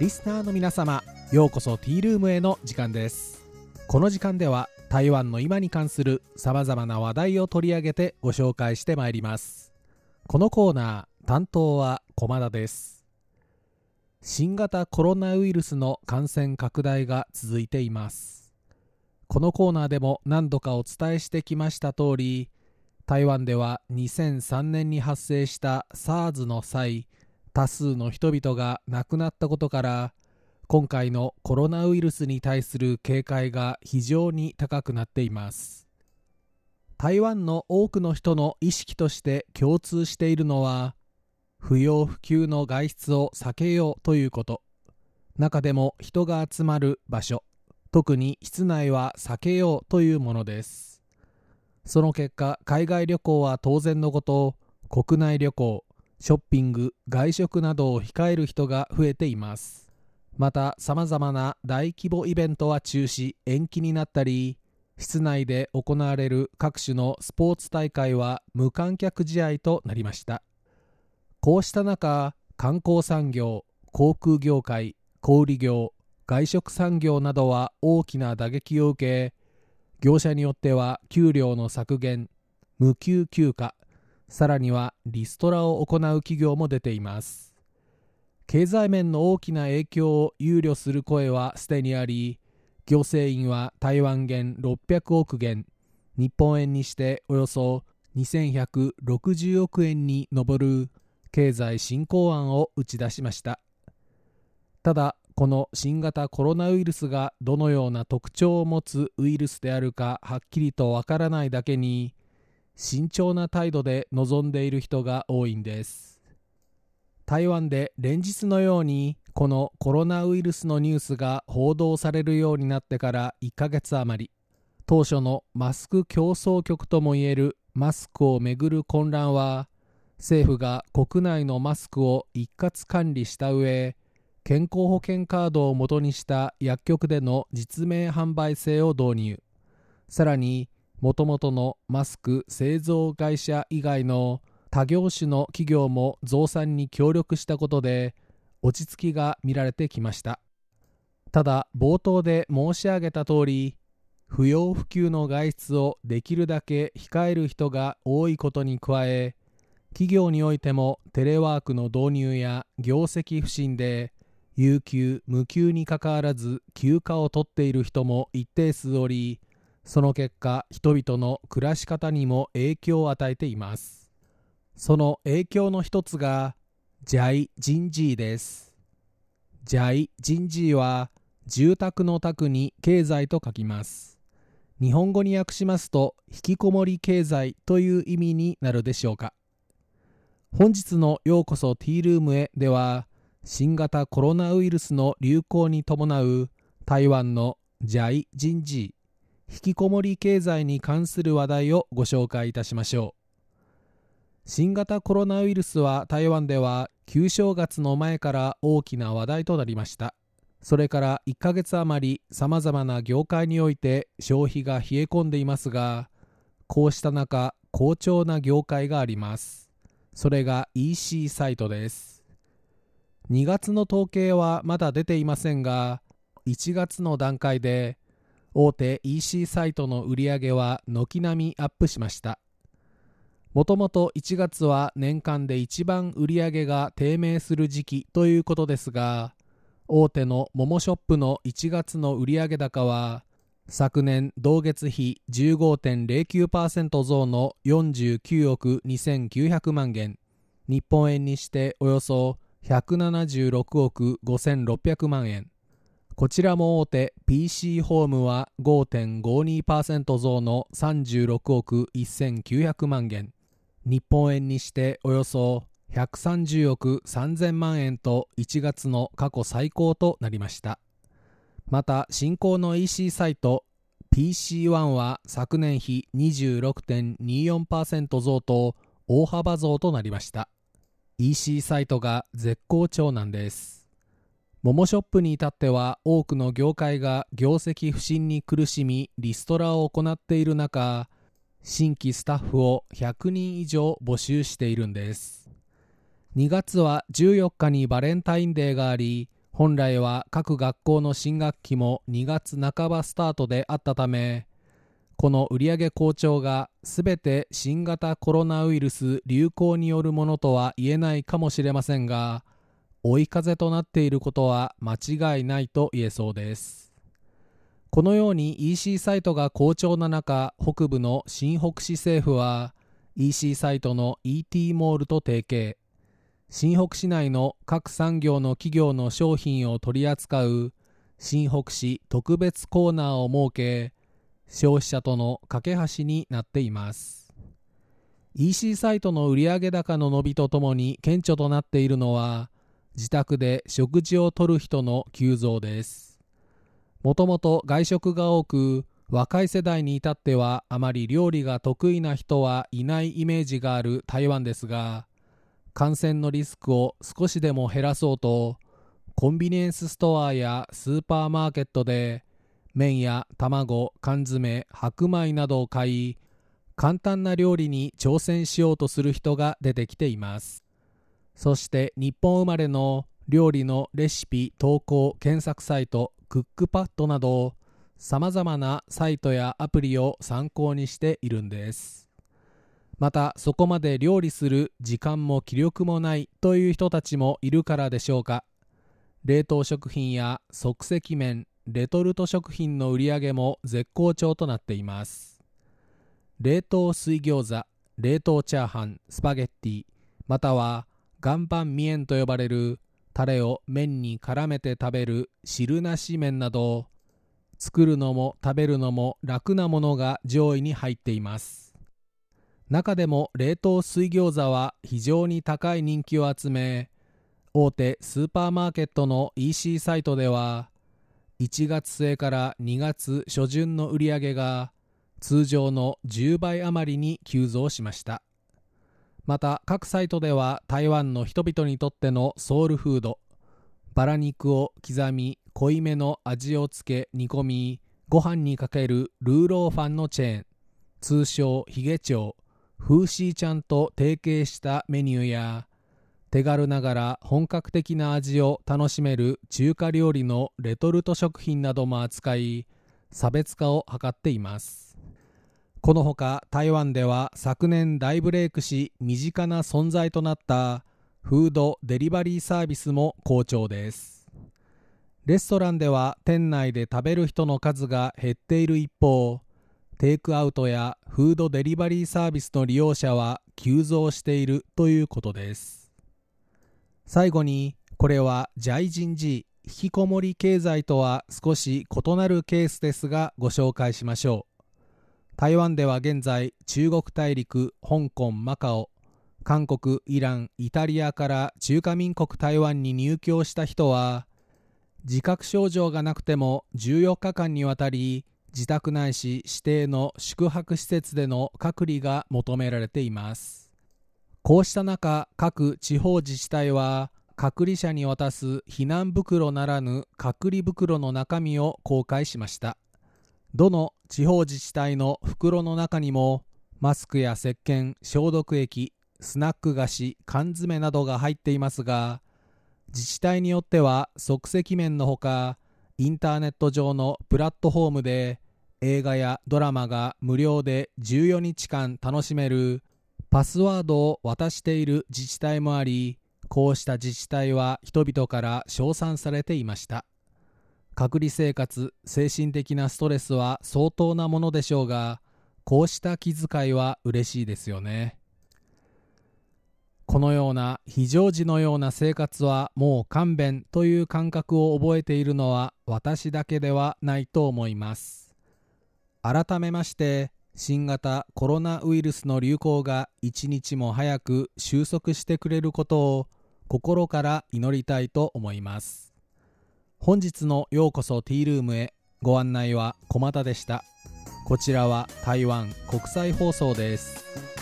リスナーの皆様ようこそティールームへの時間です。この時間では台湾の今に関するさまざまな話題を取り上げてご紹介してまいります。このコーナー担当は駒田です。新型コロナウイルスの感染拡大が続いています。このコーナーでも何度かお伝えしてきました通り台湾では2003年に発生した SARS の際多数の人々が亡くなったことから今回のコロナウイルスに対する警戒が非常に高くなっています。台湾の多くの人の意識として共通しているのは不要不急の外出を避けようということ。中でも人が集まる場所特に室内は避けようというものです。その結果海外旅行は当然のこと国内旅行ショッピング外食などを控える人が増えています。またさまざまな大規模イベントは中止延期になったり室内で行われる各種のスポーツ大会は無観客試合となりました。こうした中観光産業航空業界小売業外食産業などは大きな打撃を受け業者によっては給料の削減無給休暇さらにはリストラを行う企業も出ています。経済面の大きな影響を憂慮する声はすでにあり行政院は台湾元600億元日本円にしておよそ2160億円に上る経済振興案を打ち出しました。ただこの新型コロナウイルスがどのような特徴を持つウイルスであるかはっきりとわからないだけに慎重な態度で臨んでいる人が多いんです。台湾で連日のようにこのコロナウイルスのニュースが報道されるようになってから1ヶ月余り。当初のマスク競争局ともいえるマスクをめぐる混乱は政府が国内のマスクを一括管理した上健康保険カードを元にした薬局での実名販売制を導入。さらにもともとのマスク製造会社以外の他業種の企業も増産に協力したことで落ち着きが見られてきました。ただ冒頭で申し上げた通り不要不急の外出をできるだけ控える人が多いことに加え企業においてもテレワークの導入や業績不振で有給無給にかかわらず休暇を取っている人も一定数おりその結果人々の暮らし方にも影響を与えています。その影響の一つがジャイ人事です。ジャイ人事は住宅の宅に経済と書きます。日本語に訳しますと引きこもり経済という意味になるでしょうか。本日のようこそティールームへでは新型コロナウイルスの流行に伴う台湾のジャイ人事引きこもり経済に関する話題をご紹介いたしましょう。新型コロナウイルスは台湾では旧正月の前から大きな話題となりました。それから1ヶ月余りさまざまな業界において消費が冷え込んでいますがこうした中好調な業界があります。それが EC サイトです。2月の統計はまだ出ていませんが1月の段階で大手 EC サイトの売り上げは軒並みアップしました。もともと1月は年間で一番売り上げが低迷する時期ということですが大手のモモショップの1月の売上高は昨年同月比15.09%増の49億2900万元。日本円にしておよそ176億5600万円。こちらも大手 PC ホームは5.52%増の36億1900万元。日本円にしておよそ130億3000万円と1月の過去最高となりました。また新興の EC サイト PC1 は昨年比26.24%増と大幅増となりました。EC サイトが絶好調なんです。モモショップに至っては多くの業界が業績不振に苦しみリストラを行っている中新規スタッフを100人以上募集しているんです。2月は14日にバレンタインデーがあり本来は各学校の新学期も2月半ばスタートであったためこの売上好調がすべて新型コロナウイルス流行によるものとは言えないかもしれませんが追い風となっていることは間違いないと言えそうです。このように EC サイトが好調な中北部の新北市政府は EC サイトの ET モールと提携。新北市内の各産業の企業の商品を取り扱う新北市特別コーナーを設け消費者との架け橋になっています。EC サイトの売上高の伸びとともに顕著となっているのは自宅で食事をとる人の急増です。もともと外食が多く若い世代に至ってはあまり料理が得意な人はいないイメージがある台湾ですが感染のリスクを少しでも減らそうとコンビニエンスストアやスーパーマーケットで麺や卵缶詰白米などを買い簡単な料理に挑戦しようとする人が出てきています。そして日本生まれの料理のレシピ投稿検索サイトクックパッドなどさまざまなサイトやアプリを参考にしているんです。またそこまで料理する時間も気力もないという人たちもいるからでしょうか。冷凍食品や即席麺レトルト食品の売り上げも絶好調となっています。冷凍水餃子冷凍チャーハンスパゲッティまたは岩盤ミエンと呼ばれるタレを麺に絡めて食べる汁なし麺など作るのも食べるのも楽なものが上位に入っています。中でも冷凍水餃子は非常に高い人気を集め大手スーパーマーケットの EC サイトでは1月末から2月初旬の売り上げが通常の10倍余りに急増しました。また各サイトでは台湾の人々にとってのソウルフードバラ肉を刻み濃いめの味をつけ煮込みご飯にかけるルーローファンのチェーン通称ヒゲチョウフーシーちゃんと提携したメニューや手軽ながら本格的な味を楽しめる中華料理のレトルト食品なども扱い差別化を図っています。このほか台湾では昨年大ブレイクし身近な存在となったフードデリバリーサービスも好調です。レストランでは店内で食べる人の数が減っている一方テイクアウトやフードデリバリーサービスの利用者は急増しているということです。最後にこれはジャイジンジ引きこもり経済とは少し異なるケースですがご紹介しましょう。台湾では現在中国大陸香港マカオ韓国イランイタリアから中華民国台湾に入居した人は自覚症状がなくても14日間にわたり自宅ないし指定の宿泊施設での隔離が求められています。こうした中各地方自治体は隔離者に渡す避難袋ならぬ隔離袋の中身を公開しました。どの地方自治体の袋の中にもマスクや石鹸消毒液スナック菓子缶詰などが入っていますが自治体によっては即席麺のほかインターネット上のプラットフォームで映画やドラマが無料で14日間楽しめるパスワードを渡している自治体もありこうした自治体は人々から称賛されていました。隔離生活精神的なストレスは相当なものでしょうがこうした気遣いは嬉しいですよね。このような非常時のような生活はもう勘弁という感覚を覚えているのは私だけではないと思います。改めまして新型コロナウイルスの流行が一日も早く収束してくれることを心から祈りたいと思います。本日のようこそティールームへ。ご案内は小又でした。こちらは台湾国際放送です。